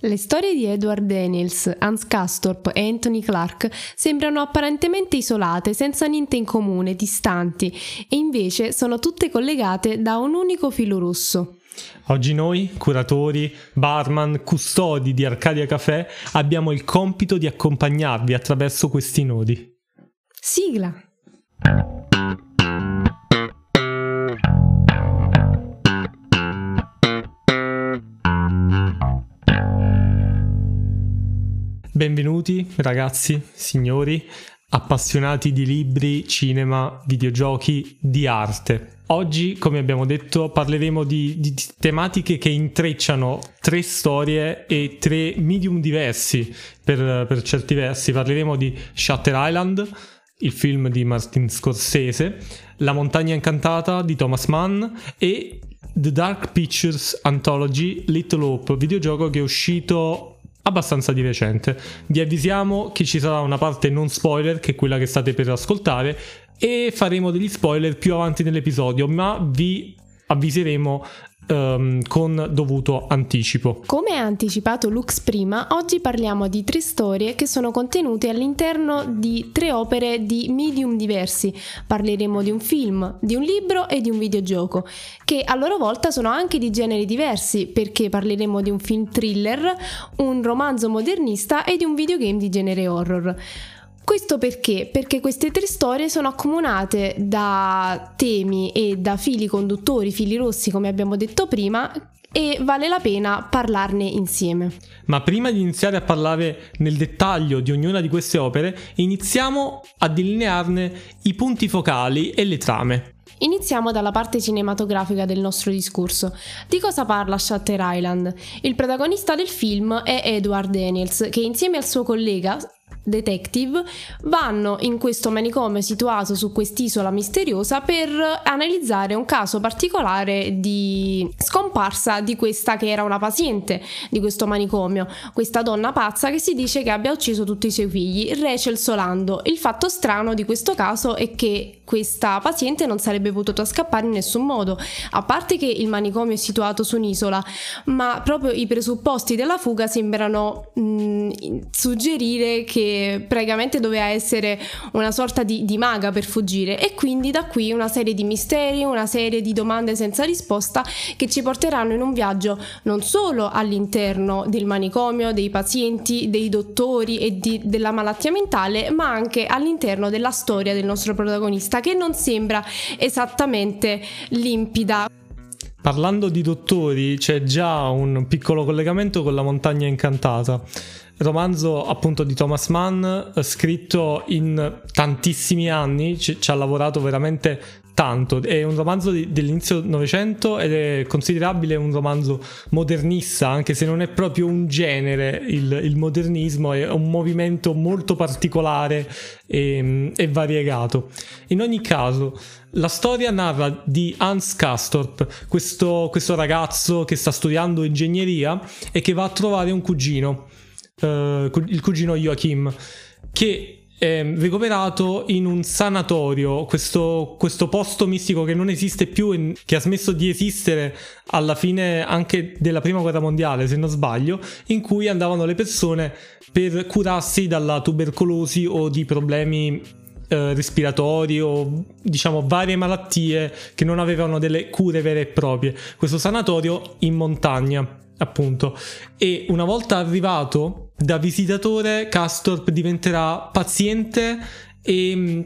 Le storie di Edward Daniels, Hans Castorp e Anthony Clark sembrano apparentemente isolate, senza niente in comune, distanti, e invece sono tutte collegate da un unico filo rosso. Oggi noi, curatori, barman, custodi di Arcadia Café, abbiamo il compito di accompagnarvi attraverso questi nodi. Sigla! Benvenuti ragazzi, signori, appassionati di libri, cinema, videogiochi, di arte. Oggi, come abbiamo detto, parleremo di, di, tematiche che intrecciano tre storie e tre medium diversi per, per certi versi. Parleremo di Shutter Island, il film di Martin Scorsese, La montagna incantata di Thomas Mann e The Dark Pictures Anthology Little Hope, videogioco che è uscito abbastanza di recente. Vi avvisiamo che ci sarà una parte non spoiler, che è quella che state per ascoltare, e faremo degli spoiler più avanti nell'episodio, ma vi avviseremo um, con dovuto anticipo. Come ha anticipato Lux prima, oggi parliamo di tre storie che sono contenute all'interno di tre opere di medium diversi. Parleremo di un film, di un libro e di un videogioco, che a loro volta sono anche di generi diversi, perché parleremo di un film thriller, un romanzo modernista e di un videogame di genere horror. Questo perché? Perché queste tre storie sono accomunate da temi e da fili conduttori, fili rossi come abbiamo detto prima, e vale la pena parlarne insieme. Ma prima di iniziare a parlare nel dettaglio di ognuna di queste opere, iniziamo a delinearne i punti focali e le trame. Iniziamo dalla parte cinematografica del nostro discorso. Di cosa parla Shutter Island? Il protagonista del film è Edward Daniels, che insieme al suo collega detective vanno in questo manicomio situato su quest'isola misteriosa per analizzare un caso particolare di scomparsa di questa che era una paziente di questo manicomio, questa donna pazza che si dice che abbia ucciso tutti i suoi figli, Rachel Solando. Il fatto strano di questo caso è che questa paziente non sarebbe potuta scappare in nessun modo, a parte che il manicomio è situato su un'isola, ma proprio i presupposti della fuga sembrano mh, mm, suggerire che praticamente doveva essere una sorta di, di, maga per fuggire e quindi da qui una serie di misteri, una serie di domande senza risposta che ci porteranno in un viaggio non solo all'interno del manicomio, dei pazienti, dei dottori e di, della malattia mentale, ma anche all'interno della storia del nostro protagonista che non sembra esattamente limpida. Parlando di dottori, c'è già un piccolo collegamento con la montagna incantata romanzo appunto di Thomas Mann, scritto in tantissimi anni, ci, ci ha lavorato veramente tanto. È un romanzo di, dell'inizio Novecento ed è considerabile un romanzo modernista, anche se non è proprio un genere il, il modernismo, è un movimento molto particolare e, e, variegato. In ogni caso, la storia narra di Hans Castorp, questo, questo ragazzo che sta studiando ingegneria e che va a trovare un cugino uh, il cugino Joachim, che è ricoverato in un sanatorio, questo, questo, posto mistico che non esiste più e che ha smesso di esistere alla fine anche della prima guerra mondiale, se non sbaglio, in cui andavano le persone per curarsi dalla tubercolosi o di problemi eh, respiratori o diciamo varie malattie che non avevano delle cure vere e proprie. Questo sanatorio in montagna appunto. E una volta arrivato da visitatore, Castorp diventerà paziente e mm,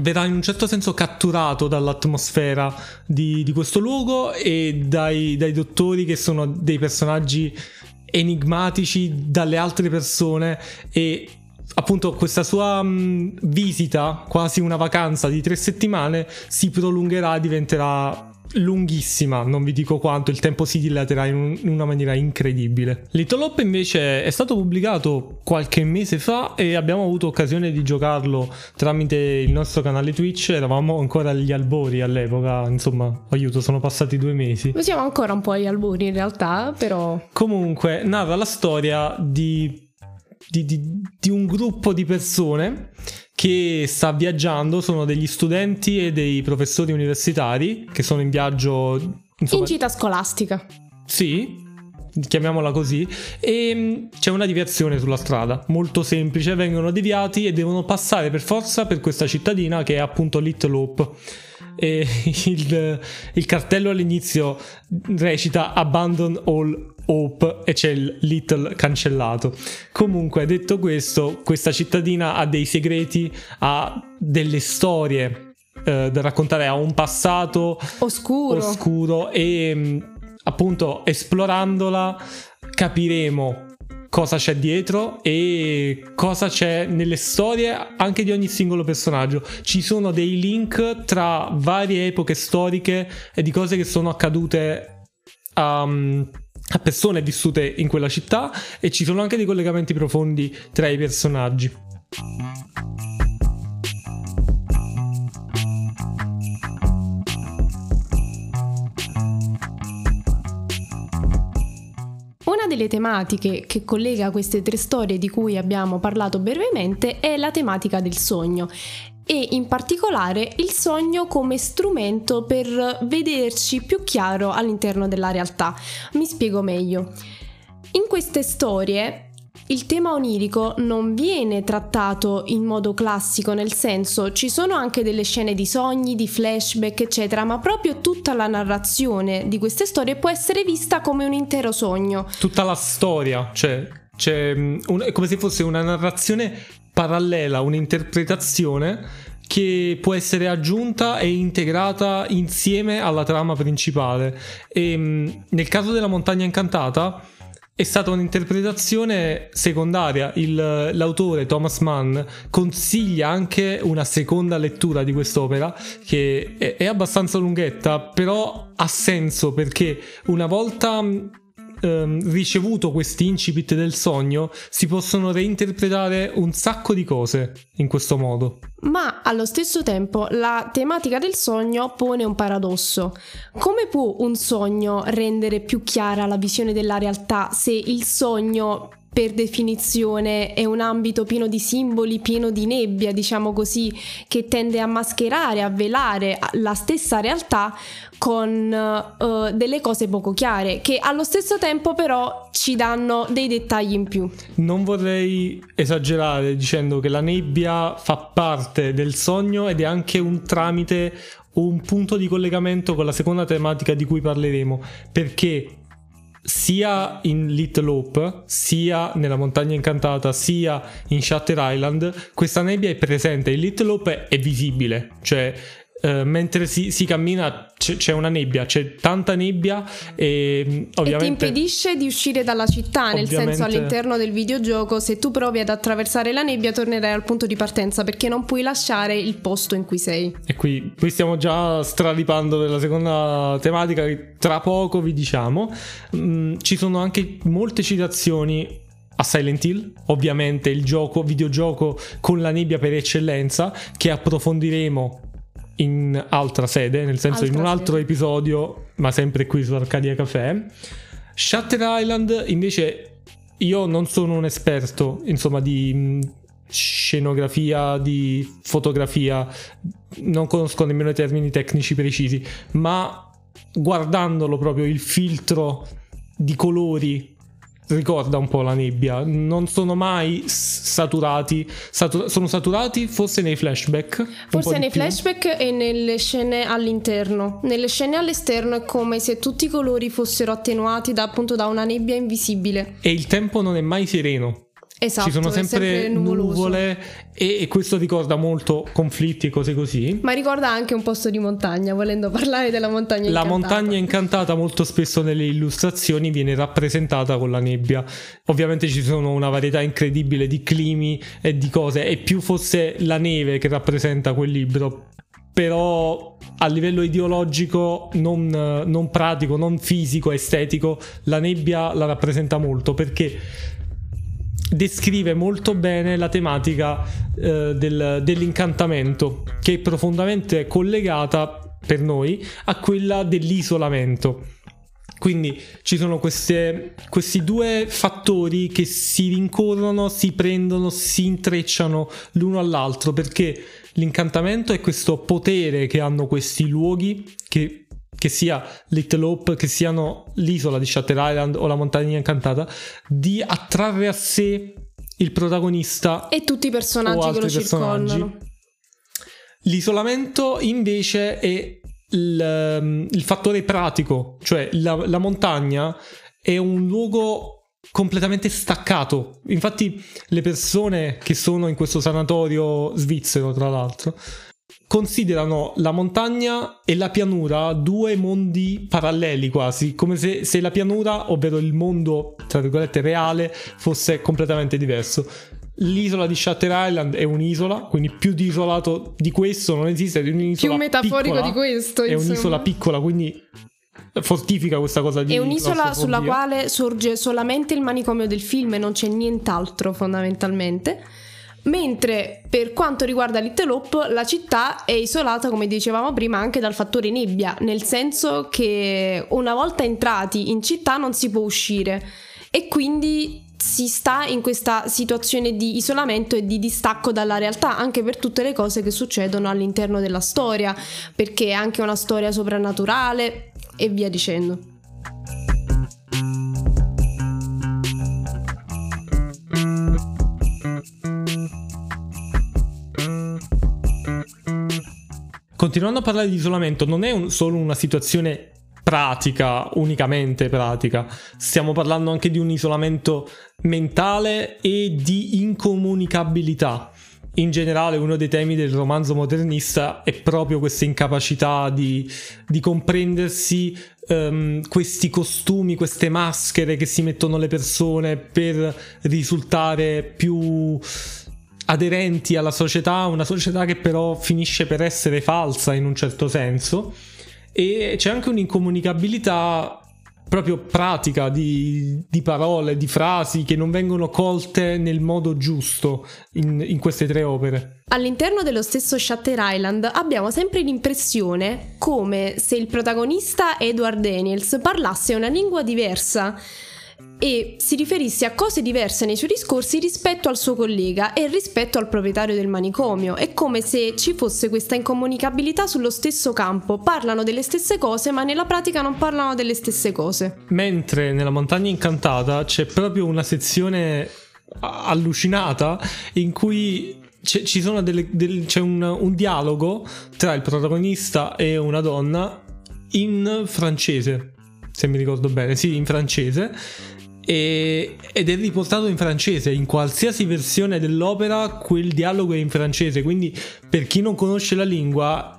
verrà in un certo senso catturato dall'atmosfera di, di questo luogo e dai, dai, dottori che sono dei personaggi enigmatici dalle altre persone e appunto questa sua mh, mm, visita, quasi una vacanza di tre settimane, si prolungherà, diventerà lunghissima, non vi dico quanto, il tempo si dilaterà in, un, in una maniera incredibile. Little Hope invece è stato pubblicato qualche mese fa e abbiamo avuto occasione di giocarlo tramite il nostro canale Twitch, eravamo ancora agli albori all'epoca, insomma, aiuto, sono passati due mesi. Siamo ancora un po' agli albori in realtà, però... Comunque, narra la storia di di, di, di, un gruppo di persone che sta viaggiando, sono degli studenti e dei professori universitari che sono in viaggio... Insomma, in gita scolastica. Sì, chiamiamola così, e mm, c'è una deviazione sulla strada, molto semplice, vengono deviati e devono passare per forza per questa cittadina che è appunto Little Hope. E il, il cartello all'inizio recita Abandon all Hope e c'è il Little cancellato. Comunque, detto questo, questa cittadina ha dei segreti, ha delle storie eh, da raccontare, ha un passato oscuro, oscuro e mm, appunto esplorandola capiremo cosa c'è dietro e cosa c'è nelle storie anche di ogni singolo personaggio. Ci sono dei link tra varie epoche storiche e di cose che sono accadute a, a persone vissute in quella città e ci sono anche dei collegamenti profondi tra i personaggi. delle tematiche che collega queste tre storie di cui abbiamo parlato brevemente è la tematica del sogno e in particolare il sogno come strumento per vederci più chiaro all'interno della realtà. Mi spiego meglio. In queste storie il tema onirico non viene trattato in modo classico, nel senso ci sono anche delle scene di sogni, di flashback, eccetera, ma proprio tutta la narrazione di queste storie può essere vista come un intero sogno. Tutta la storia, cioè c'è mm, un, è come se fosse una narrazione parallela, un'interpretazione che può essere aggiunta e integrata insieme alla trama principale. E mm, nel caso della montagna incantata è stata un'interpretazione secondaria. Il, l'autore Thomas Mann consiglia anche una seconda lettura di quest'opera che è, è abbastanza lunghetta, però ha senso perché una volta ehm, ricevuto questi incipit del sogno, si possono reinterpretare un sacco di cose in questo modo. Ma allo stesso tempo la tematica del sogno pone un paradosso. Come può un sogno rendere più chiara la visione della realtà se il sogno per definizione è un ambito pieno di simboli, pieno di nebbia, diciamo così, che tende a mascherare, a velare la stessa realtà con uh, delle cose poco chiare, che allo stesso tempo però ci danno dei dettagli in più. Non vorrei esagerare dicendo che la nebbia fa parte del sogno ed è anche un tramite un punto di collegamento con la seconda tematica di cui parleremo, perché sia in Little Hope, sia nella Montagna Incantata, sia in Shutter Island, questa nebbia è presente. In Little Hope è visibile, cioè Uh, mentre si, si cammina c'è, c'è, una nebbia, c'è tanta nebbia e ovviamente... E ti impedisce di uscire dalla città, nel senso all'interno del videogioco se tu provi ad attraversare la nebbia tornerai al punto di partenza perché non puoi lasciare il posto in cui sei. E qui, qui stiamo già stralipando per la seconda tematica che tra poco vi diciamo. Mm, ci sono anche molte citazioni a Silent Hill, ovviamente il gioco, videogioco con la nebbia per eccellenza, che approfondiremo in altra sede, nel senso altra in un altro sede. episodio, ma sempre qui su Arcadia Café. Shutter Island invece io non sono un esperto, insomma, di mm, scenografia, di fotografia, non conosco nemmeno i termini tecnici precisi, ma guardandolo proprio il filtro di colori ricorda un po' la nebbia, non sono mai saturati, satur- sono saturati forse nei flashback. Forse nei flashback e nelle scene all'interno. Nelle scene all'esterno è come se tutti i colori fossero attenuati da, appunto da una nebbia invisibile. E il tempo non è mai sereno. Esatto, ci sono sempre, sempre nuvole e, e, questo ricorda molto conflitti e cose così. Ma ricorda anche un posto di montagna, volendo parlare della montagna la incantata. La montagna incantata molto spesso nelle illustrazioni viene rappresentata con la nebbia. Ovviamente ci sono una varietà incredibile di climi e di cose e più fosse la neve che rappresenta quel libro, però a livello ideologico, non, non pratico, non fisico, estetico, la nebbia la rappresenta molto perché descrive molto bene la tematica eh, del, dell'incantamento, che è profondamente collegata per noi a quella dell'isolamento. Quindi ci sono queste, questi due fattori che si rincorrono, si prendono, si intrecciano l'uno all'altro perché l'incantamento è questo potere che hanno questi luoghi che che sia Little Hope, che siano l'isola di Shutter Island o la montagna incantata, di attrarre a sé il protagonista e tutti i personaggi che lo circondano. L'isolamento invece è il, il fattore pratico, cioè la, la montagna è un luogo completamente staccato. Infatti, le persone che sono in questo sanatorio svizzero, tra l'altro, considerano la montagna e la pianura due mondi paralleli quasi, come se, se la pianura, ovvero il mondo, tra virgolette, reale, fosse completamente diverso. L'isola di Shutter Island è un'isola, quindi più di isolato di questo non esiste, è un'isola più metaforico piccola, di questo. È insomma. un'isola piccola, quindi fortifica questa cosa di È un'isola sulla quale sorge solamente il manicomio del film e non c'è nient'altro fondamentalmente. Mentre per quanto riguarda Little Hope, la città è isolata, come dicevamo prima, anche dal fattore nebbia, nel senso che una volta entrati in città non si può uscire e quindi si sta in questa situazione di isolamento e di distacco dalla realtà, anche per tutte le cose che succedono all'interno della storia, perché è anche una storia soprannaturale e via dicendo. Continuando a parlare di isolamento, non è un, solo una situazione pratica, unicamente pratica. Stiamo parlando anche di un isolamento mentale e di incomunicabilità. In generale uno dei temi del romanzo modernista è proprio questa incapacità di, di comprendersi um, questi costumi, queste maschere che si mettono le persone per risultare più aderenti alla società, una società che però finisce per essere falsa in un certo senso e c'è anche un'incomunicabilità proprio pratica di, di, parole, di frasi che non vengono colte nel modo giusto in, in, queste tre opere. All'interno dello stesso Shutter Island abbiamo sempre l'impressione come se il protagonista Edward Daniels parlasse una lingua diversa e si riferisse a cose diverse nei suoi discorsi rispetto al suo collega e rispetto al proprietario del manicomio. È come se ci fosse questa incomunicabilità sullo stesso campo, parlano delle stesse cose ma nella pratica non parlano delle stesse cose. Mentre nella montagna incantata c'è proprio una sezione allucinata in cui c'è, delle, del, c'è un, un dialogo tra il protagonista e una donna in francese se mi ricordo bene, sì, in francese, e, ed è riportato in francese, in qualsiasi versione dell'opera quel dialogo è in francese, quindi per chi non conosce la lingua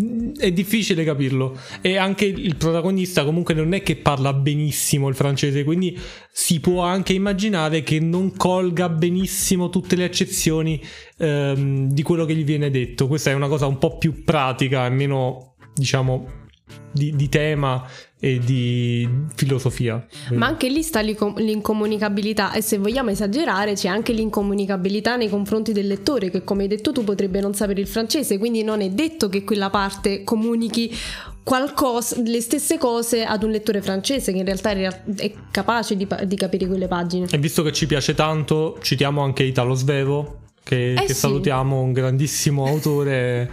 mm, è difficile capirlo. E anche il protagonista comunque non è che parla benissimo il francese. Quindi si può anche immaginare che non colga benissimo tutte le accezioni ehm, di quello che gli viene detto. Questa è una cosa un po' più pratica e meno diciamo di, di tema e di filosofia. Ma anche lì sta l'incomunicabilità e se vogliamo esagerare c'è anche l'incomunicabilità nei confronti del lettore che come hai detto tu potrebbe non sapere il francese, quindi non è detto che quella parte comunichi qualcosa, le stesse cose ad un lettore francese che in realtà è capace di, di capire quelle pagine. E visto che ci piace tanto, citiamo anche Italo Svevo, che, eh che sì. salutiamo, un grandissimo autore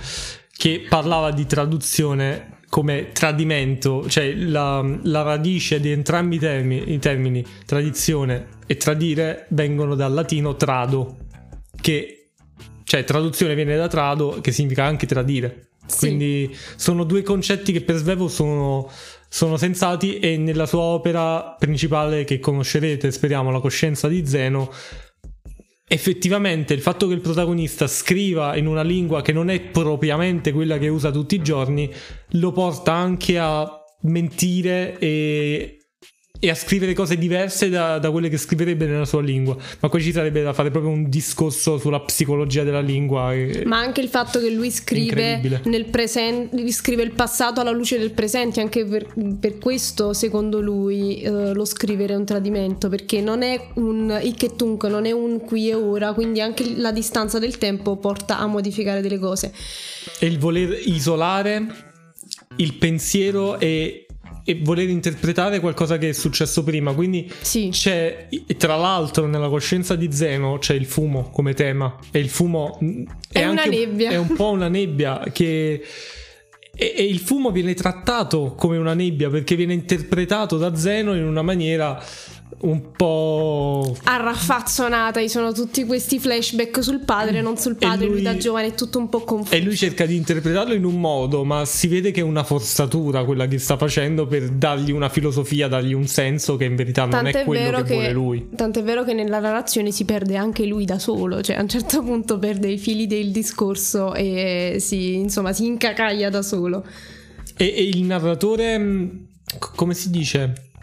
che parlava di traduzione come tradimento, cioè la, la radice di entrambi i termini, i termini, tradizione e tradire, vengono dal latino trado, che cioè traduzione viene da trado, che significa anche tradire. Sì. Quindi sono due concetti che per Svevo sono, sono sensati e nella sua opera principale che conoscerete, speriamo, La coscienza di Zeno, effettivamente il fatto che il protagonista scriva in una lingua che non è propriamente quella che usa tutti i giorni lo porta anche a mentire e e a scrivere cose diverse da, da, quelle che scriverebbe nella sua lingua. Ma qui ci sarebbe da fare proprio un discorso sulla psicologia della lingua. Ma anche il fatto che lui scrive nel presente, scrive il passato alla luce del presente, anche per, per questo, secondo lui, eh, lo scrivere è un tradimento, perché non è un tunc, non è un qui e ora, quindi anche la distanza del tempo porta a modificare delle cose. E il voler isolare il pensiero e e voler interpretare qualcosa che è successo prima. Quindi sì. c'è, tra l'altro, nella coscienza di Zeno c'è il fumo come tema. E il fumo è, è una nebbia. È un po' una nebbia che e, e, il fumo viene trattato come una nebbia perché viene interpretato da Zeno in una maniera un po' arraffazzonata. Ci sono tutti questi flashback sul padre, non sul padre. Lui, lui, da giovane è tutto un po' confuso. E lui cerca di interpretarlo in un modo, ma si vede che è una forzatura quella che sta facendo per dargli una filosofia, dargli un senso che in verità non è quello che, che vuole lui. Tant'è vero che nella narrazione si perde anche lui da solo, cioè a un certo punto perde i fili del discorso e si, insomma, si incacaglia da solo. E, e il narratore, come si dice?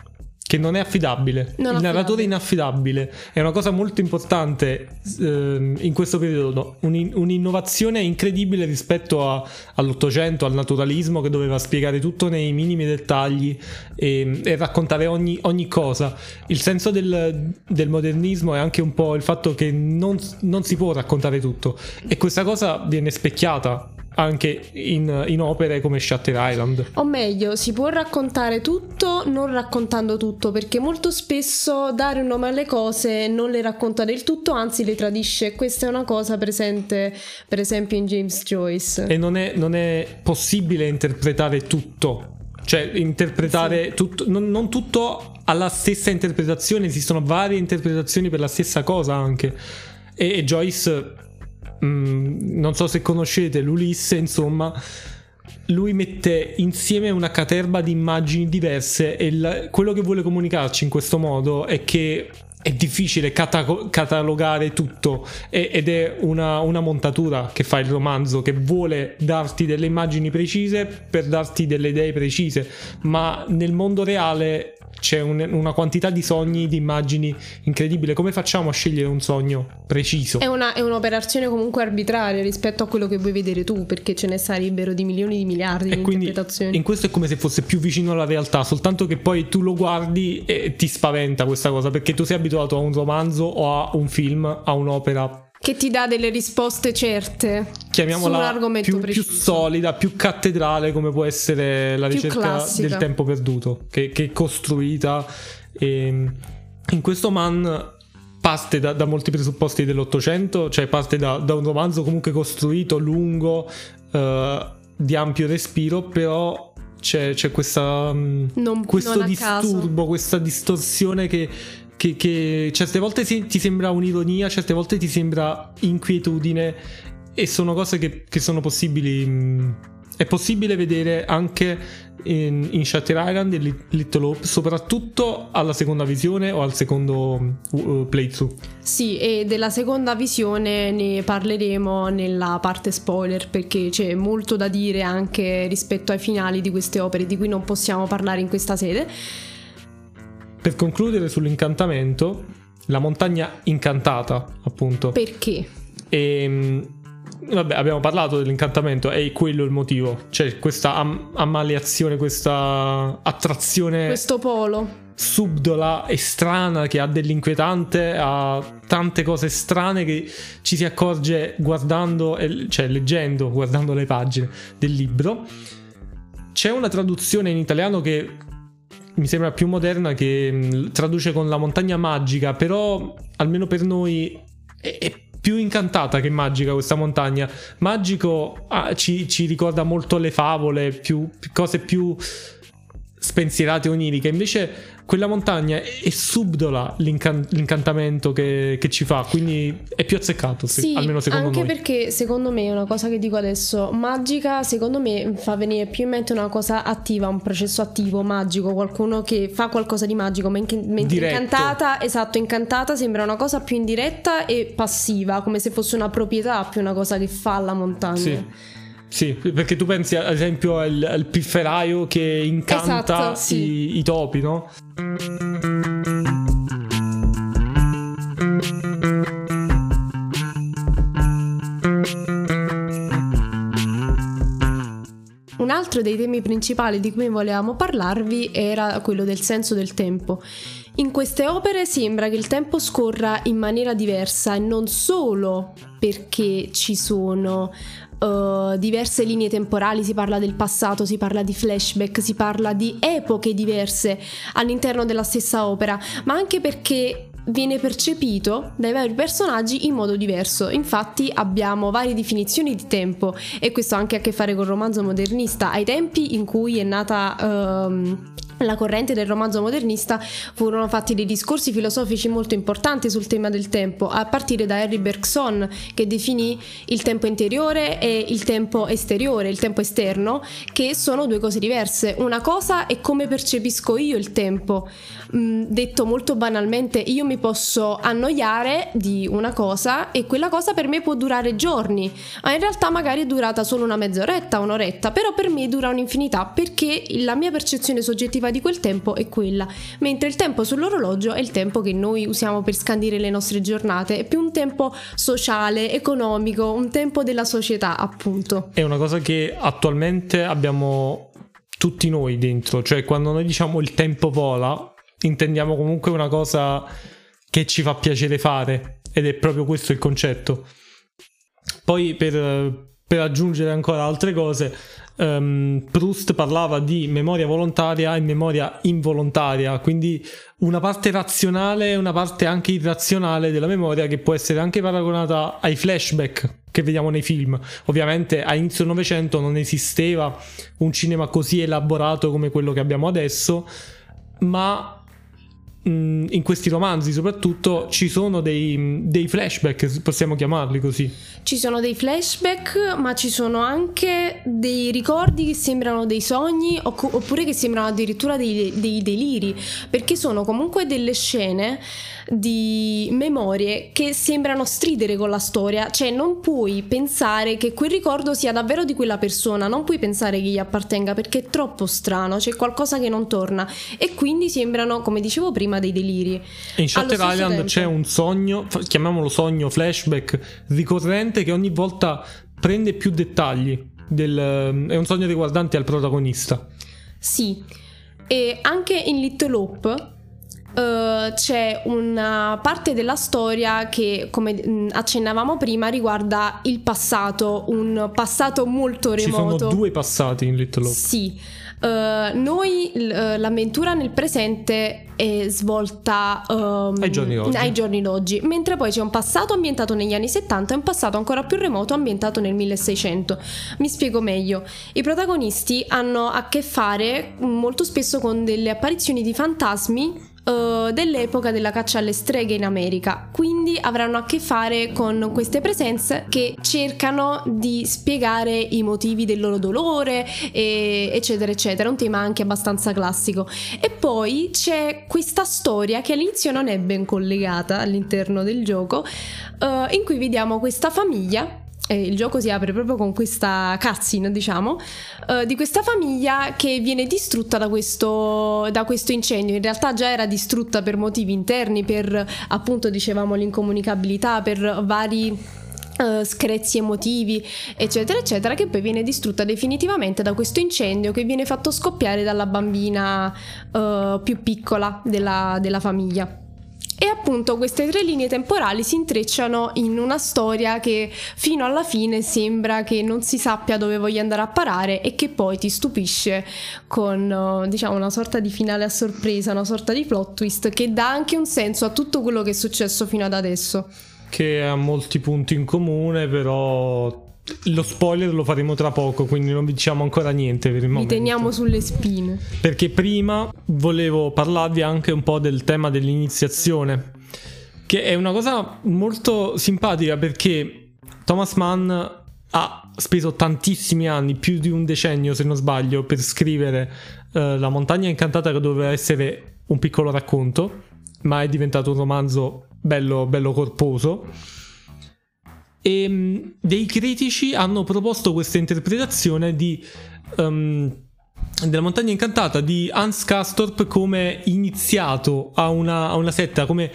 Che non è affidabile. Non il affidabile. narratore è inaffidabile. È una cosa molto importante eh, in questo periodo. Un, un'innovazione incredibile rispetto a, all'Ottocento, al naturalismo che doveva spiegare tutto nei minimi dettagli e, e raccontare ogni, ogni, cosa. Il senso del, del, modernismo è anche un po' il fatto che non, non si può raccontare tutto. E questa cosa viene specchiata anche in, in, opere come Shutter Island. O meglio, si può raccontare tutto non raccontando tutto, perché molto spesso dare un nome alle cose non le racconta del tutto, anzi le tradisce. Questa è una cosa presente, per esempio, in James Joyce. E non è, non è possibile interpretare tutto. Cioè, interpretare sì. tutto, non, non tutto alla stessa interpretazione, esistono varie interpretazioni per la stessa cosa anche. E, e Joyce Mm, non so se conoscete l'Ulisse, insomma, lui mette insieme una caterba di immagini diverse e il, quello che vuole comunicarci in questo modo è che è difficile cata- catalogare tutto e- ed è una, una, montatura che fa il romanzo che vuole darti delle immagini precise per darti delle idee precise ma nel mondo reale c'è un, una quantità di sogni, di immagini incredibile. Come facciamo a scegliere un sogno preciso? È, una, è un'operazione comunque arbitraria rispetto a quello che vuoi vedere tu, perché ce ne sarebbero di milioni di miliardi e di quindi interpretazioni. In questo è come se fosse più vicino alla realtà, soltanto che poi tu lo guardi e ti spaventa questa cosa, perché tu sei abituato a un romanzo o a un film, a un'opera che ti dà delle risposte certe. Chiamiamola più, più, solida, più cattedrale, come può essere la più ricerca classica. del tempo perduto, che, che è costruita. E in questo man parte da, da, molti presupposti dell'Ottocento, cioè parte da, da un romanzo comunque costruito, lungo, uh, di ampio respiro, però c'è, c'è questa, mm, non, questo non disturbo, questa distorsione che che, che certe volte ti sembra un'ironia, certe volte ti sembra inquietudine e sono cose che, che sono possibili. È possibile vedere anche in, in Shutter Island e Little Hope, soprattutto alla seconda visione o al secondo uh, playthrough. Sì, e della seconda visione ne parleremo nella parte spoiler perché c'è molto da dire anche rispetto ai finali di queste opere di cui non possiamo parlare in questa sede. Per concludere sull'incantamento, la montagna incantata, appunto. Perché? E, ehm, vabbè, abbiamo parlato dell'incantamento, è quello il motivo. C'è questa am- ammaliazione, questa attrazione. Questo polo. Subdola e strana che ha dell'inquietante, ha tante cose strane che ci si accorge guardando, cioè leggendo, guardando le pagine del libro. C'è una traduzione in italiano che mi sembra più moderna che mm, traduce con la montagna magica, però almeno per noi è, è più incantata che magica questa montagna. Magico ah, ci, ci, ricorda molto le favole, più, cose più spensierate oniriche. Invece quella montagna è subdola l'incan- l'incantamento che, che, ci fa, quindi è più azzeccato, sì, almeno secondo anche noi. Anche perché secondo me, una cosa che dico adesso, magica, secondo me fa venire più in mente una cosa attiva, un processo attivo, magico, qualcuno che fa qualcosa di magico, mentre Diretto. incantata, esatto, incantata sembra una cosa più indiretta e passiva, come se fosse una proprietà più una cosa che fa la montagna. Sì. Sì, perché tu pensi ad esempio al, al pifferaio che incanta esatto, sì. i, i topi, no? Un altro dei temi principali di cui volevamo parlarvi era quello del senso del tempo. In queste opere sembra che il tempo scorra in maniera diversa e non solo perché ci sono uh, diverse linee temporali, si parla del passato, si parla di flashback, si parla di epoche diverse all'interno della stessa opera, ma anche perché viene percepito dai vari personaggi in modo diverso. Infatti abbiamo varie definizioni di tempo e questo ha anche a che fare con il romanzo modernista. Ai tempi in cui è nata um, la corrente del romanzo modernista furono fatti dei discorsi filosofici molto importanti sul tema del tempo, a partire da Harry Bergson che definì il tempo interiore e il tempo esteriore, il tempo esterno, che sono due cose diverse. Una cosa è come percepisco io il tempo. Mm, detto molto banalmente, io mi posso annoiare di una cosa e quella cosa per me può durare giorni, ma in realtà magari è durata solo una mezz'oretta, un'oretta, però per me dura un'infinità perché la mia percezione soggettiva di quel tempo è quella, mentre il tempo sull'orologio è il tempo che noi usiamo per scandire le nostre giornate, è più un tempo sociale, economico, un tempo della società, appunto. È una cosa che attualmente abbiamo tutti noi dentro, cioè quando noi diciamo il tempo vola, intendiamo comunque una cosa che ci fa piacere fare ed è proprio questo il concetto. Poi per, per aggiungere ancora altre cose, um, Proust parlava di memoria volontaria e memoria involontaria, quindi una parte razionale e una parte anche irrazionale della memoria che può essere anche paragonata ai flashback che vediamo nei film. Ovviamente a inizio Novecento non esisteva un cinema così elaborato come quello che abbiamo adesso, ma in questi romanzi soprattutto ci sono dei, dei, flashback, possiamo chiamarli così. Ci sono dei flashback, ma ci sono anche dei ricordi che sembrano dei sogni oppure che sembrano addirittura dei, dei deliri, perché sono comunque delle scene di memorie che sembrano stridere con la storia, cioè non puoi pensare che quel ricordo sia davvero di quella persona, non puoi pensare che gli appartenga perché è troppo strano, c'è qualcosa che non torna e quindi sembrano, come dicevo prima, dei deliri. in Shutter Island tempo. c'è un sogno, chiamiamolo sogno flashback ricorrente che ogni volta prende più dettagli. Del, è un sogno riguardante al protagonista. Sì, e anche in Little Hope Uh, c'è una parte della storia che, come mh, accennavamo prima, riguarda il passato, un passato molto remoto. Ci sono due passati in Little Hope. Sì. Uh, noi l- l'avventura nel presente è svolta um, ai, giorni ai, giorni d'oggi, mentre poi c'è un passato ambientato negli anni 70 e un passato ancora più remoto ambientato nel 1600. Mi spiego meglio. I protagonisti hanno a che fare molto spesso con delle apparizioni di fantasmi Uh, dell'epoca della caccia alle streghe in America, quindi avranno a che fare con queste presenze che cercano di spiegare i motivi del loro dolore, e, eccetera, eccetera. Un tema anche abbastanza classico. E poi c'è questa storia che all'inizio non è ben collegata all'interno del gioco, uh, in cui vediamo questa famiglia eh, il gioco si apre proprio con questa cutscene, diciamo, eh, di questa famiglia che viene distrutta da questo, da questo incendio. In realtà già era distrutta per motivi interni, per appunto dicevamo l'incomunicabilità, per vari Uh, screzi emotivi, eccetera, eccetera, che poi viene distrutta definitivamente da questo incendio che viene fatto scoppiare dalla bambina uh, più piccola della, della famiglia. E appunto queste tre linee temporali si intrecciano in una storia che fino alla fine sembra che non si sappia dove voglia andare a parare e che poi ti stupisce con diciamo una sorta di finale a sorpresa, una sorta di plot twist che dà anche un senso a tutto quello che è successo fino ad adesso. Che ha molti punti in comune, però lo spoiler lo faremo tra poco, quindi non vi diciamo ancora niente per il momento. Teniamo sulle spine. Perché prima volevo parlarvi anche un po' del tema dell'iniziazione, che è una cosa molto simpatica perché Thomas Mann ha speso tantissimi anni, più di un decennio se non sbaglio, per scrivere uh, La montagna incantata che doveva essere un piccolo racconto, ma è diventato un romanzo bello, bello corposo e um, dei critici hanno proposto questa interpretazione di, um, della montagna incantata di Hans Castorp come iniziato a una, a una setta, come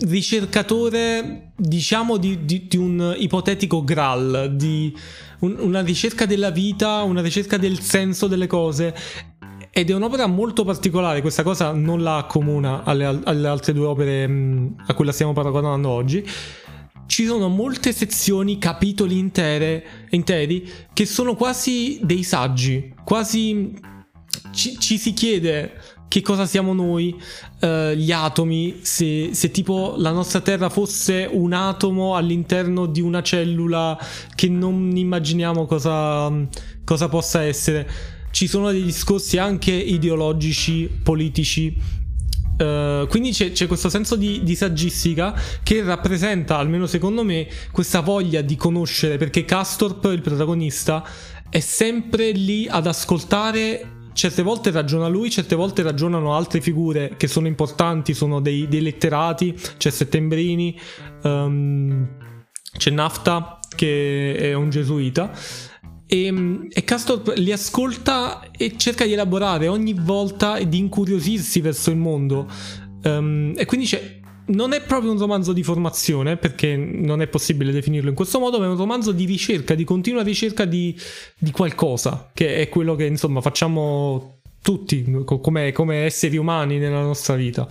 ricercatore, diciamo, di, di, di un ipotetico Graal, di un, una ricerca della vita, una ricerca del senso delle cose. Ed è un'opera molto particolare, questa cosa non la accomuna alle, alle altre due opere mh, a cui la stiamo paragonando oggi ci sono molte sezioni, capitoli intere, interi, che sono quasi dei saggi, quasi ci, ci si chiede che cosa siamo noi, uh, gli atomi, se, se, tipo la nostra Terra fosse un atomo all'interno di una cellula che non immaginiamo cosa, cosa possa essere. Ci sono dei discorsi anche ideologici, politici. Uh, quindi c'è, c'è, questo senso di, di, saggistica che rappresenta, almeno secondo me, questa voglia di conoscere, perché Castorp, il protagonista, è sempre lì ad ascoltare certe volte ragiona lui, certe volte ragionano altre figure che sono importanti, sono dei, dei letterati, c'è Settembrini, um, c'è Nafta che è un gesuita. E, e Castor li ascolta e cerca di elaborare ogni volta e di incuriosirsi verso il mondo. Um, e quindi c'è non è proprio un romanzo di formazione, perché non è possibile definirlo in questo modo, ma è un romanzo di ricerca, di continua ricerca di, di qualcosa, che è quello che insomma facciamo tutti come, come esseri umani nella nostra vita.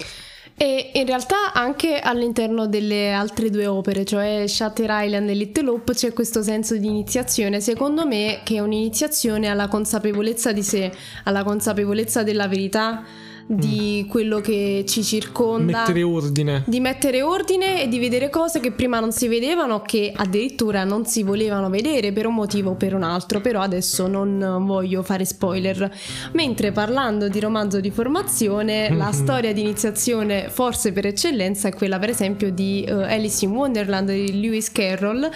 E in realtà anche all'interno delle altre due opere, cioè Shutter Island e Little Hope, c'è questo senso di iniziazione, secondo me, che è un'iniziazione alla consapevolezza di sé, alla consapevolezza della verità di mm. quello che ci circonda. Mettere ordine. Di mettere ordine e di vedere cose che prima non si vedevano, che addirittura non si volevano vedere per un motivo o per un altro, però adesso non voglio fare spoiler. Mentre parlando di romanzo di formazione, mm-hmm. la storia di iniziazione forse per eccellenza è quella per esempio di uh, Alice in Wonderland di Lewis Carroll,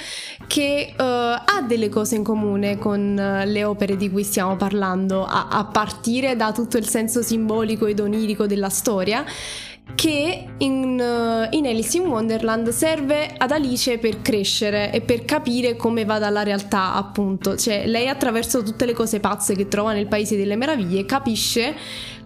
che uh, ha delle cose in comune con uh, le opere di cui stiamo parlando, a, a partire da tutto il senso simbolico ed onirico della storia che in, uh, in, Alice in Wonderland serve ad Alice per crescere e per capire come va dalla realtà, appunto. Cioè, lei attraverso tutte le cose pazze che trova nel Paese delle Meraviglie capisce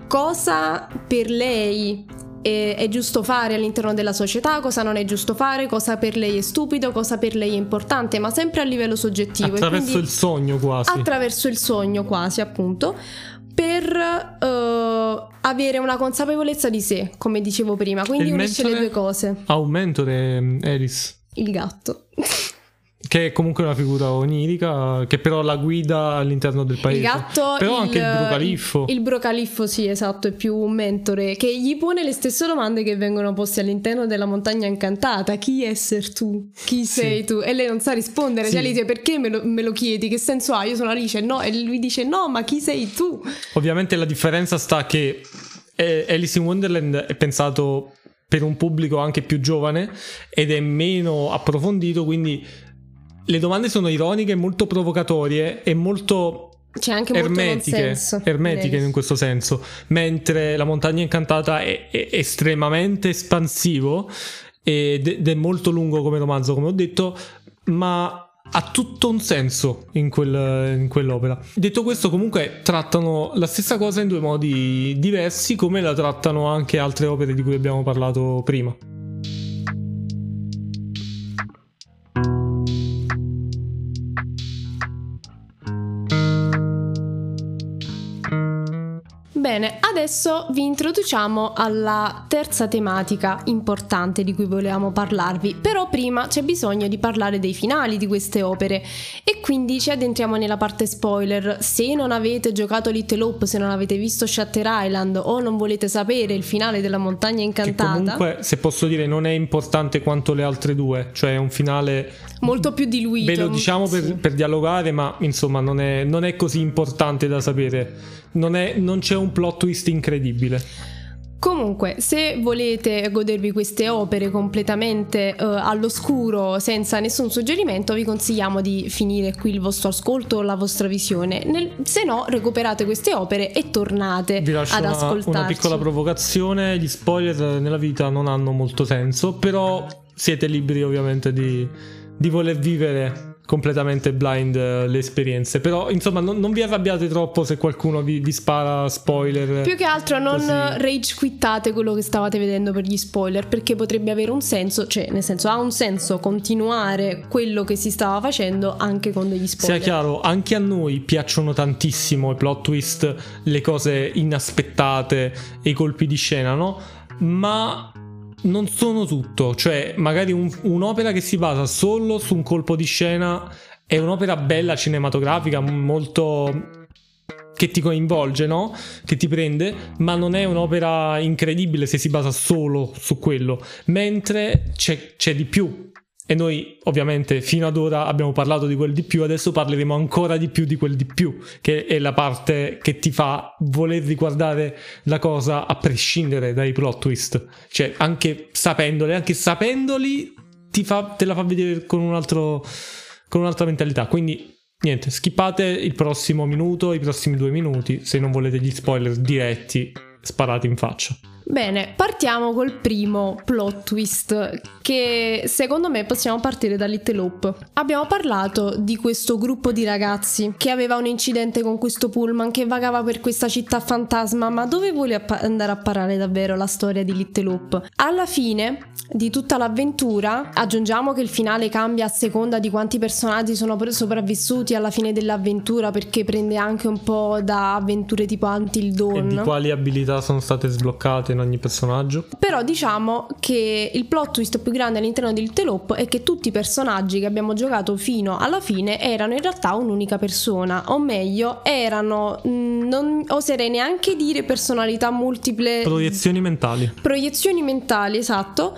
cosa per lei è, è giusto fare all'interno della società, cosa non è giusto fare, cosa per lei è stupido, cosa per lei è importante, ma sempre a livello soggettivo. Attraverso il sogno quasi. Attraverso il sogno quasi, appunto per uh, avere una consapevolezza di sé, come dicevo prima. Quindi unisce le due cose. Ha un mentore, Eris. Il gatto. Che è comunque una figura onirica, che però la guida all'interno del paese. Il gatto. Però il, anche il brocaliffo. Il, il brocaliffo, sì, esatto, è più un mentore che gli pone le stesse domande che vengono poste all'interno della montagna incantata. Chi essere tu? Chi sei sì. tu? E lei non sa rispondere. Sì. Cioè, lei dice perché me lo, me lo, chiedi? Che senso ha? Io sono Alice. No, e lui dice no, ma chi sei tu? Ovviamente la differenza sta che eh, Alice in Wonderland è pensato per un pubblico anche più giovane ed è meno approfondito, quindi le domande sono ironiche, molto provocatorie e molto c'è anche ermetiche, ermetiche in questo senso, mentre la montagna incantata è, è estremamente espansivo ed è molto lungo come romanzo, come ho detto, ma ha tutto un senso in, quel, in, quell'opera. Detto questo, comunque trattano la stessa cosa in due modi diversi, come la trattano anche altre opere di cui abbiamo parlato prima. Bene, adesso vi introduciamo alla terza tematica importante di cui volevamo parlarvi, però prima c'è bisogno di parlare dei finali di queste opere e quindi ci addentriamo nella parte spoiler. Se non avete giocato Little Hope, se non avete visto Shutter Island o non volete sapere il finale della montagna incantata... Comunque, se posso dire, non è importante quanto le altre due, cioè è un finale... Molto più diluito. Ve lo diciamo per, sì. per dialogare, ma insomma non è, non è così importante da sapere non, è, non c'è un plot twist incredibile. Comunque, se volete godervi queste opere completamente uh, all'oscuro, senza nessun suggerimento, vi consigliamo di finire qui il vostro ascolto o la vostra visione. Nel, se no, recuperate queste opere e tornate vi ad una, ascoltarci. Una piccola provocazione: gli spoiler nella vita non hanno molto senso, però siete liberi ovviamente di, di voler vivere completamente blind uh, le esperienze. Però, insomma, non, non, vi arrabbiate troppo se qualcuno vi, vi spara spoiler. Più che altro non così. rage quittate quello che stavate vedendo per gli spoiler, perché potrebbe avere un senso, cioè, nel senso, ha un senso continuare quello che si stava facendo anche con degli spoiler. Sia chiaro, anche a noi piacciono tantissimo i plot twist, le cose inaspettate e i colpi di scena, no? Ma non sono tutto, cioè magari un, un'opera che si basa solo su un colpo di scena è un'opera bella cinematografica, molto che ti coinvolge, no? Che ti prende, ma non è un'opera incredibile se si basa solo su quello, mentre c'è, c'è di più. E noi ovviamente fino ad ora abbiamo parlato di quel di più, adesso parleremo ancora di più di quel di più, che è la parte che ti fa voler riguardare la cosa a prescindere dai plot twist. Cioè, anche sapendoli, anche sapendoli, fa, te la fa vedere con, un altro, con un'altra mentalità. Quindi niente, skippate il prossimo minuto, i prossimi due minuti, se non volete gli spoiler diretti sparati in faccia. Bene, partiamo col primo plot twist che secondo me possiamo partire da Little Hope. Abbiamo parlato di questo gruppo di ragazzi che aveva un incidente con questo pullman che vagava per questa città fantasma, ma dove vuole andare a parare davvero la storia di Little Hope? Alla fine di tutta l'avventura, aggiungiamo che il finale cambia a seconda di quanti personaggi sono sopravvissuti alla fine dell'avventura perché prende anche un po' da avventure tipo Until Dawn. E di quali abilità sono state sbloccate in ogni personaggio. Però diciamo che il plot twist più grande all'interno di Little Hope è che tutti i personaggi che abbiamo giocato fino alla fine erano in realtà un'unica persona, o meglio, erano, mm, non oserei neanche dire personalità multiple. Proiezioni mentali. Proiezioni mentali, esatto.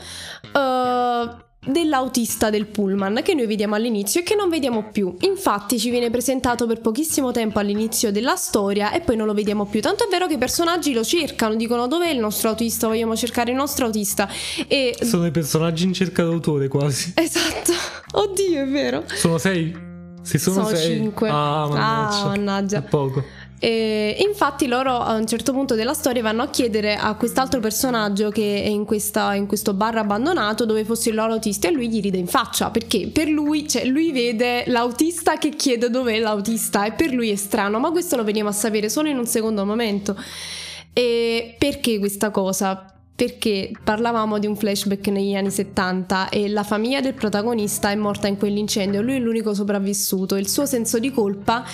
Uh, dell'autista del pullman che noi vediamo all'inizio e che non vediamo più. Infatti ci viene presentato per pochissimo tempo all'inizio della storia e poi non lo vediamo più. Tanto è vero che i personaggi lo cercano, dicono dov'è il nostro autista, vogliamo cercare il nostro autista. E... Sono i personaggi in cerca d'autore quasi. Esatto. Oddio, è vero. Sono sei? Se sono, sono sei. cinque. Ah, mannaggia. Ah, mannaggia. È poco. E infatti loro a un certo punto della storia vanno a chiedere a quest'altro personaggio che è in, questa, in questo bar abbandonato dove fosse il loro autista e lui gli ride in faccia perché per lui, cioè lui vede l'autista che chiede dov'è l'autista e per lui è strano, ma questo lo veniamo a sapere solo in un secondo momento. E perché questa cosa? Perché parlavamo di un flashback negli anni 70 e la famiglia del protagonista è morta in quell'incendio, lui è l'unico sopravvissuto, il suo senso di colpa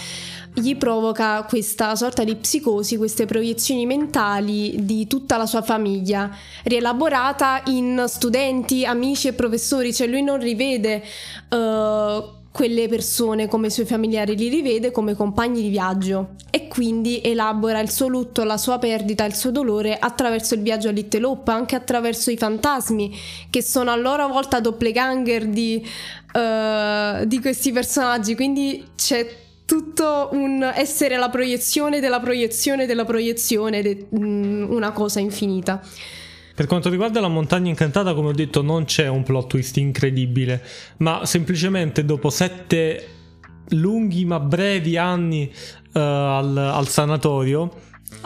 gli provoca questa sorta di psicosi, queste proiezioni mentali di tutta la sua famiglia, rielaborata in studenti, amici e professori, cioè lui non rivede uh, quelle persone come i suoi familiari, li rivede come compagni di viaggio e quindi elabora il suo lutto, la sua perdita, il suo dolore attraverso il viaggio a Little Hope, anche attraverso i fantasmi che sono a loro volta doppelganger di, uh, di questi personaggi, quindi c'è tutto un essere la proiezione della proiezione della proiezione, de- mm, una cosa infinita. Per quanto riguarda la montagna incantata, come ho detto, non c'è un plot twist incredibile, ma semplicemente dopo sette lunghi ma brevi anni uh, al, al, sanatorio,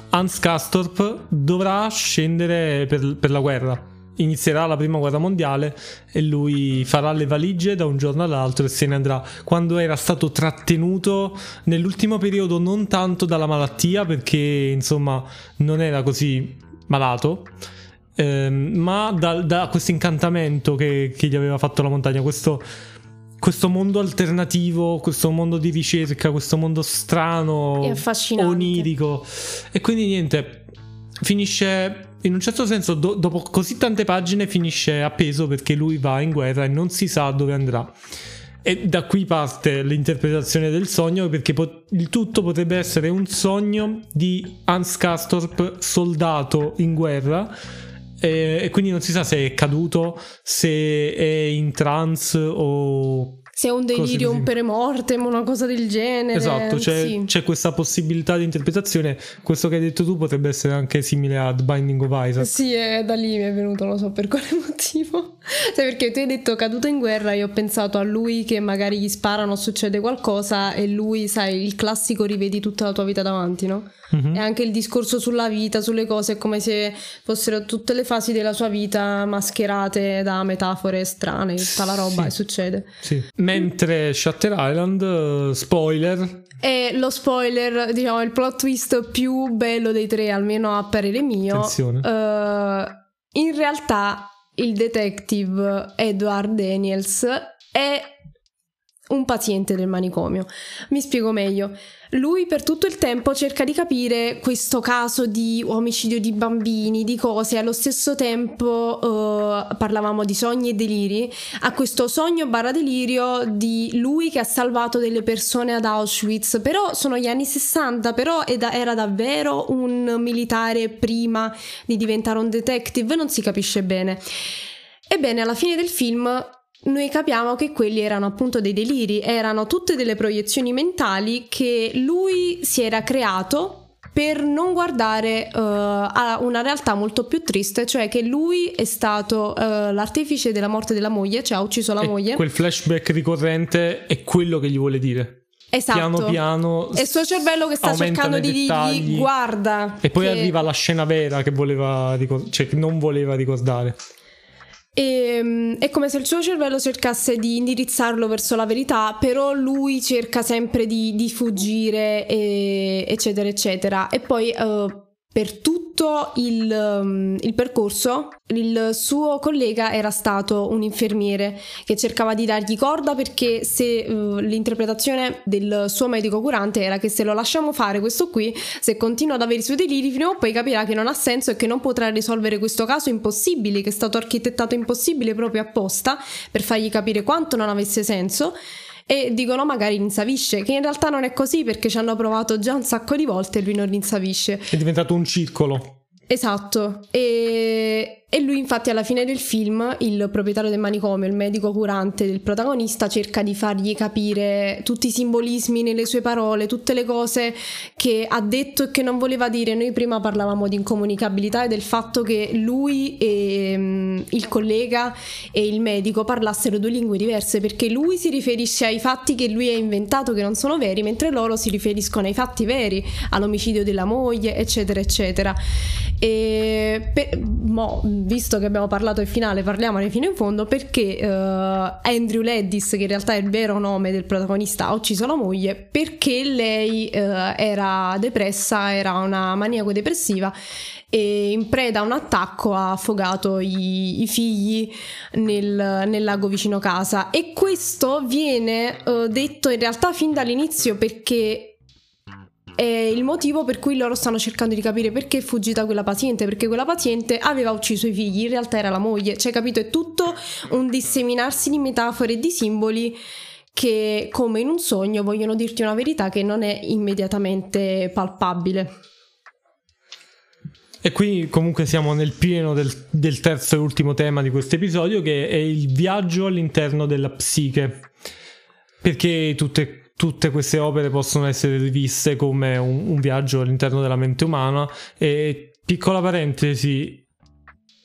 Hans Castorp dovrà scendere per, per la guerra inizierà la prima guerra mondiale e lui farà le valigie da un giorno all'altro e se ne andrà. Quando era stato trattenuto nell'ultimo periodo non tanto dalla malattia perché insomma non era così malato. Ehm, ma da, da, questo incantamento che, che, gli aveva fatto la montagna, questo, questo mondo alternativo, questo mondo di ricerca, questo mondo strano, onirico. E quindi niente, finisce in un certo senso, do- dopo così tante pagine, finisce appeso perché lui va in guerra e non si sa dove andrà. E da qui parte l'interpretazione del sogno, perché po- il tutto potrebbe essere un sogno di Hans Castorp, soldato in guerra. E quindi non si sa se è caduto, se è in trance o se è un delirio, un peremortem, una cosa del genere. Esatto, c'è, sì. c'è, questa possibilità di interpretazione. Questo che hai detto tu potrebbe essere anche simile a The Binding of Isaac. Sì, è da lì mi è venuto, non so per quale motivo. Cioè, perché tu hai detto caduto in guerra, io ho pensato a lui che magari gli sparano, succede qualcosa e lui, sai, il classico rivedi tutta la tua vita davanti, no? Mm-hmm. E anche il discorso sulla vita, sulle cose, è come se fossero tutte le fasi della sua vita mascherate da metafore strane, tutta la roba sì. e succede. Sì. Mentre Shutter Island, spoiler. E lo spoiler, diciamo, il plot twist più bello dei tre, almeno a parere mio. Attenzione. Uh, in realtà il detective Edward Daniels è un paziente del manicomio. Mi spiego meglio. Lui per tutto il tempo cerca di capire questo caso di omicidio di bambini, di cose, allo stesso tempo uh, parlavamo di sogni e deliri, ha questo sogno barra delirio di lui che ha salvato delle persone ad Auschwitz, però sono gli anni 60, però era davvero un militare prima di diventare un detective, non si capisce bene. Ebbene, alla fine del film noi capiamo che quelli erano appunto dei deliri, erano tutte delle proiezioni mentali che lui si era creato per non guardare uh, a una realtà molto più triste, cioè che lui è stato uh, l'artefice della morte della moglie, cioè ha ucciso la e moglie. Quel flashback ricorrente è quello che gli vuole dire. Esatto. Piano piano. È il suo cervello che sta cercando di dirgli guarda. E poi che... arriva la scena vera che voleva ricordare, cioè che non voleva ricordare. E, ehm, è come se il suo cervello cercasse di indirizzarlo verso la verità, però lui cerca sempre di, di fuggire, e, eccetera, eccetera. E poi uh, per tutto il, um, il, percorso il suo collega era stato un infermiere che cercava di dargli corda perché se uh, l'interpretazione del suo medico curante era che se lo lasciamo fare questo qui, se continua ad avere i suoi deliri, fino a poi capirà che non ha senso e che non potrà risolvere questo caso impossibile, che è stato architettato impossibile proprio apposta per fargli capire quanto non avesse senso e dicono magari rinsavisce, che in realtà non è così perché ci hanno provato già un sacco di volte e lui non rinsavisce. È diventato un circolo. Esatto, e e lui infatti alla fine del film, il proprietario del manicomio, il medico curante del protagonista, cerca di fargli capire tutti i simbolismi nelle sue parole, tutte le cose che ha detto e che non voleva dire. Noi prima parlavamo di incomunicabilità e del fatto che lui e um, il collega e il medico parlassero due lingue diverse, perché lui si riferisce ai fatti che lui ha inventato che non sono veri, mentre loro si riferiscono ai fatti veri, all'omicidio della moglie, eccetera, eccetera. E per, mo, visto che abbiamo parlato del finale, parliamone fino in fondo perché uh, Andrew Leddis, che in realtà è il vero nome del protagonista, ha ucciso la moglie perché lei uh, era depressa, era una maniaco depressiva e in preda a un attacco ha affogato i, i figli nel, nel, lago vicino casa. E questo viene uh, detto in realtà fin dall'inizio perché è il motivo per cui loro stanno cercando di capire perché è fuggita quella paziente, perché quella paziente aveva ucciso i figli, in realtà era la moglie, cioè capito, è tutto un disseminarsi di metafore e di simboli che come in un sogno vogliono dirti una verità che non è immediatamente palpabile. E qui comunque siamo nel pieno del, del terzo e ultimo tema di questo episodio che è il viaggio all'interno della psiche. Perché tutte tutte queste opere possono essere riviste come un, un viaggio all'interno della mente umana. E piccola parentesi,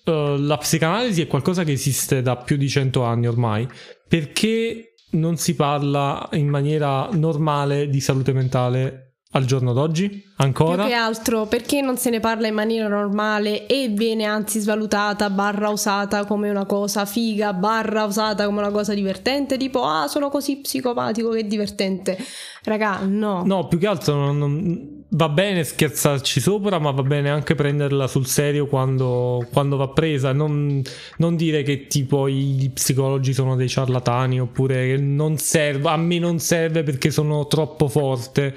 uh, la psicanalisi è qualcosa che esiste da più di cento anni ormai. Perché non si parla in maniera normale di salute mentale al giorno d'oggi? Ancora? Più che altro perché non se ne parla in maniera normale e viene anzi svalutata, barra usata come una cosa figa, barra usata come una cosa divertente, tipo ah sono così psicopatico che è divertente. Raga, no. No, più che altro non, non, va bene scherzarci sopra, ma va bene anche prenderla sul serio quando, quando va presa. Non, non, dire che tipo i psicologi sono dei ciarlatani oppure che non serve, a me non serve perché sono troppo forte.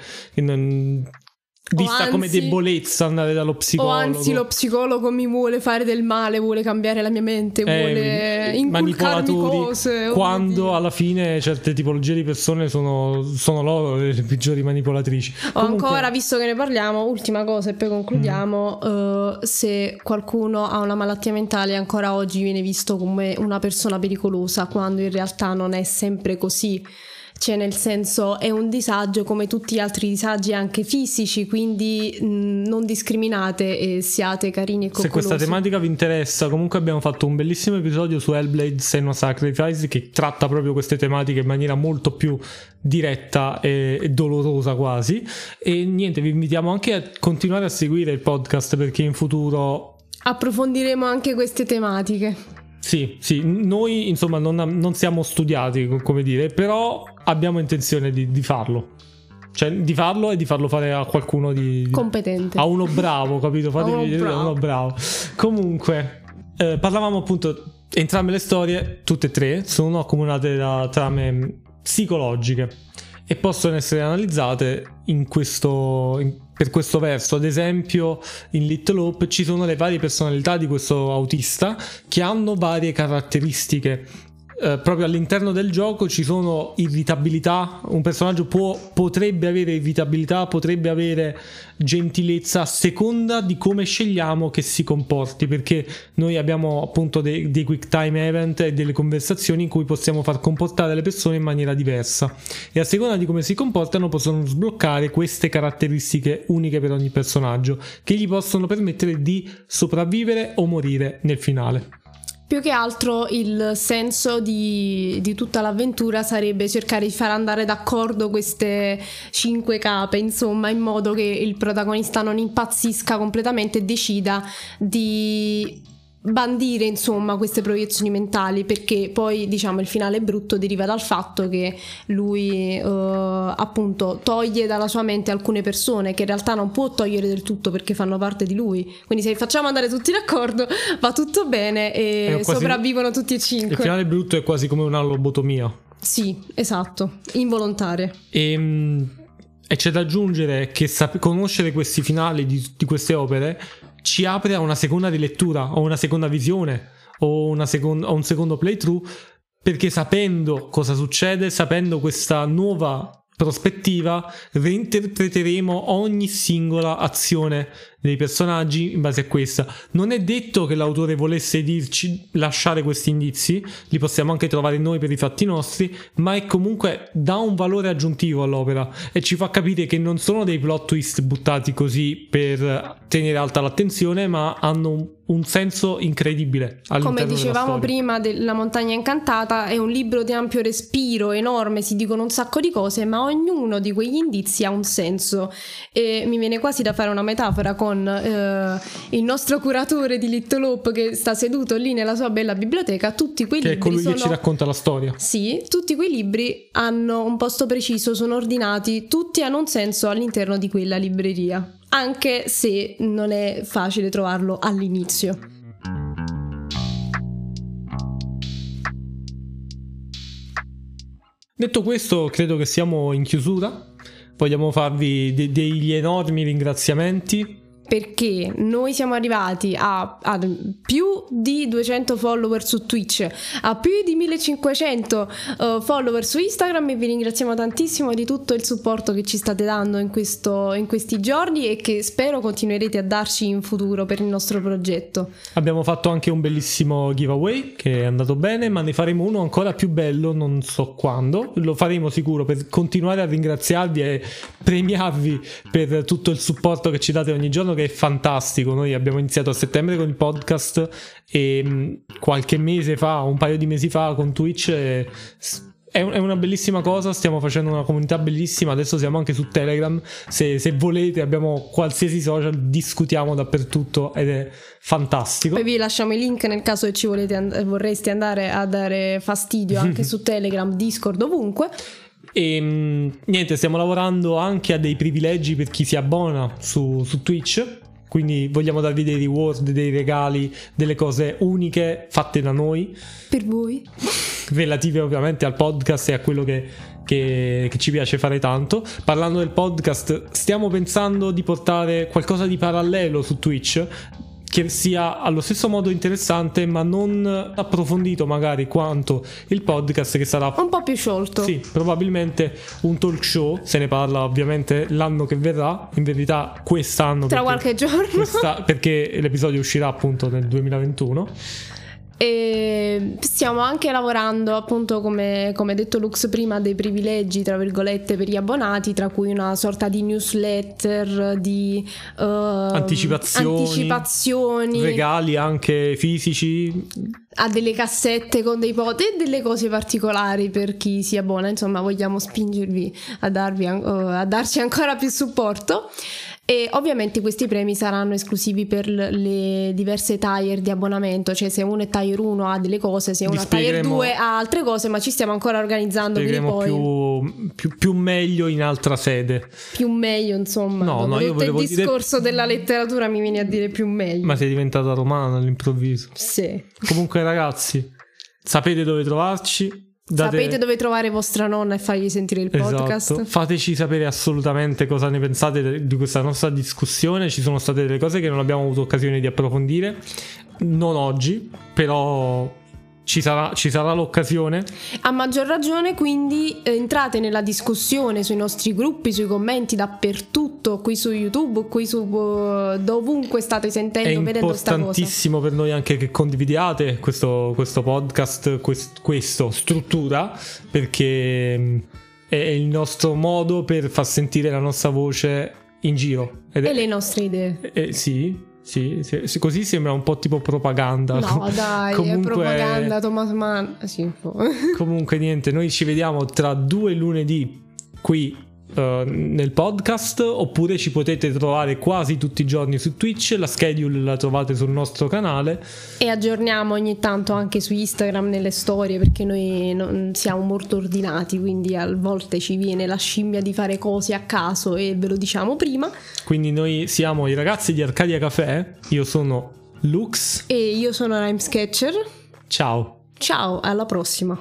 Vista anzi, come debolezza andare dallo psicologo. O anzi, lo psicologo mi vuole fare del male, vuole cambiare la mia mente, eh, vuole inculcarmi cose. Quando alla fine certe tipologie di persone sono, sono loro le peggiori manipolatrici. O Comunque... ancora, visto che ne parliamo, ultima cosa e poi concludiamo, mm. uh, se qualcuno ha una malattia mentale ancora oggi viene visto come una persona pericolosa, quando in realtà non è sempre così cioè nel senso è un disagio come tutti gli altri disagi anche fisici, quindi mh, non discriminate e siate carini e coccolosi. Se questa tematica vi interessa, comunque abbiamo fatto un bellissimo episodio su Hellblade Senua Sacrifice che tratta proprio queste tematiche in maniera molto più diretta e, e dolorosa quasi e niente, vi invitiamo anche a continuare a seguire il podcast perché in futuro approfondiremo anche queste tematiche. Sì, sì, noi insomma non, non, siamo studiati, come dire, però abbiamo intenzione di, di, farlo. Cioè, di farlo e di farlo fare a qualcuno di... Competente. A uno bravo, capito? Fatevi uno vedere bravo. a uno bravo. Comunque, eh, parlavamo appunto, entrambe le storie, tutte e tre, sono accomunate da trame psicologiche e possono essere analizzate in questo, in, per questo verso. Ad esempio, in Little Hope ci sono le varie personalità di questo autista che hanno varie caratteristiche eh, proprio all'interno del gioco ci sono irritabilità, un personaggio può, potrebbe avere irritabilità, potrebbe avere gentilezza a seconda di come scegliamo che si comporti, perché noi abbiamo appunto dei, dei quick time event e delle conversazioni in cui possiamo far comportare le persone in maniera diversa e a seconda di come si comportano possono sbloccare queste caratteristiche uniche per ogni personaggio che gli possono permettere di sopravvivere o morire nel finale. Più che altro il senso di, di, tutta l'avventura sarebbe cercare di far andare d'accordo queste cinque cape, insomma, in modo che il protagonista non impazzisca completamente e decida di bandire insomma queste proiezioni mentali perché poi diciamo il finale brutto deriva dal fatto che lui eh, appunto toglie dalla sua mente alcune persone che in realtà non può togliere del tutto perché fanno parte di lui. Quindi se facciamo andare tutti d'accordo va tutto bene e quasi, sopravvivono tutti e cinque. Il finale brutto è quasi come una lobotomia. Sì esatto involontaria e ehm, e c'è da aggiungere che sap- conoscere questi finali di, di queste opere ci apre a una seconda rilettura o una seconda visione o, una second- o un secondo playthrough perché sapendo cosa succede, sapendo questa nuova prospettiva, reinterpreteremo ogni singola azione dei personaggi in base a questa. Non è detto che l'autore volesse dirci lasciare questi indizi, li possiamo anche trovare noi per i fatti nostri, ma è comunque dà un valore aggiuntivo all'opera e ci fa capire che non sono dei plot twist buttati così per tenere alta l'attenzione, ma hanno un un senso incredibile. Come dicevamo prima della montagna incantata, è un libro di ampio respiro, enorme, si dicono un sacco di cose, ma ognuno di quegli indizi ha un senso. E mi viene quasi da fare una metafora con eh, il nostro curatore di Little Hope che sta seduto lì nella sua bella biblioteca. Tutti quei che libri. Che è colui sono... che ci racconta la storia. Sì, tutti quei libri hanno un posto preciso, sono ordinati, tutti hanno un senso all'interno di quella libreria anche se non è facile trovarlo all'inizio. Detto questo, credo che siamo in chiusura. Vogliamo farvi de- degli enormi ringraziamenti perché noi siamo arrivati a, a, più di 200 follower su Twitch, a più di 1500 uh, follower su Instagram e vi ringraziamo tantissimo di tutto il supporto che ci state dando in, questo, in questi giorni e che spero continuerete a darci in futuro per il nostro progetto. Abbiamo fatto anche un bellissimo giveaway che è andato bene, ma ne faremo uno ancora più bello, non so quando, lo faremo sicuro per continuare a ringraziarvi e premiarvi per tutto il supporto che ci date ogni giorno che è fantastico. Noi abbiamo iniziato a settembre con il podcast e mm, qualche mese fa, un paio di mesi fa con Twitch è, una bellissima cosa, stiamo facendo una comunità bellissima, adesso siamo anche su Telegram, se, se, volete abbiamo qualsiasi social, discutiamo dappertutto ed è fantastico. Poi vi lasciamo i link nel caso che ci volete vorreste andare a dare fastidio anche su Telegram, Discord, ovunque. E ehm, niente, stiamo lavorando anche a dei privilegi per chi si abbona su, su Twitch. Quindi vogliamo darvi dei reward, dei regali, delle cose uniche fatte da noi. Per voi. Relative ovviamente al podcast e a quello che, che, che, ci piace fare tanto. Parlando del podcast, stiamo pensando di portare qualcosa di parallelo su Twitch che sia allo stesso modo interessante ma non approfondito magari quanto il podcast che sarà un po' più sciolto. Sì probabilmente un talk show se ne parla ovviamente l'anno che verrà in verità quest'anno tra qualche giorno. questa, perché l'episodio uscirà appunto nel 2021 e stiamo anche lavorando, appunto, come, come detto Lux prima, dei privilegi, tra virgolette, per gli abbonati, tra cui una sorta di newsletter, di uh, anticipazioni, anticipazioni, regali anche fisici. Ha delle cassette con dei pot e delle cose particolari per chi si abbona. Insomma, vogliamo spingervi a, darvi, uh, a darci ancora più supporto. E ovviamente questi premi saranno esclusivi per le diverse tire di abbonamento, cioè se uno è tire 1 ha delle cose, se uno è tire 2 ha altre cose, ma ci stiamo ancora organizzando. Poi... Più, più, più, meglio in altra sede. Più meglio, insomma. No, no, io volevo il discorso dire... della letteratura mi viene a dire più meglio. Ma sei diventata romana all'improvviso. Sì. Comunque ragazzi, sapete dove trovarci Date- Sapete dove trovare vostra nonna e fargli sentire il podcast. Esatto. Fateci sapere assolutamente cosa ne pensate di questa nostra discussione. Ci sono state delle cose che non abbiamo avuto occasione di approfondire. Non oggi, però ci sarà, ci sarà l'occasione. A maggior ragione, quindi eh, entrate nella discussione sui nostri gruppi, sui commenti dappertutto, qui su YouTube, qui su eh, dovunque state È sentendo, vedendo sta cosa. importantissimo per noi anche che condividiate questo, questo podcast, quest- questo struttura, perché mm, è il nostro modo per far sentire la nostra voce in giro. Ed è- E le nostre idee. eh, sì, sì, sì, sì, così sembra un po' tipo propaganda. No, dai, è Comunque- propaganda, Thomas Mann. Sì, un po'. Comunque niente, noi ci vediamo tra due lunedì qui eh, nel podcast oppure ci potete trovare quasi tutti i giorni su Twitch, la schedule la trovate sul nostro canale. E aggiorniamo ogni tanto anche su Instagram nelle storie perché noi non siamo molto ordinati, quindi a volte ci viene la scimmia di fare cose a caso e ve lo diciamo prima. Quindi noi siamo i ragazzi di Arcadia Café, io sono Lux, E io sono Rhyme Sketcher. ciao. Ciao, alla prossima.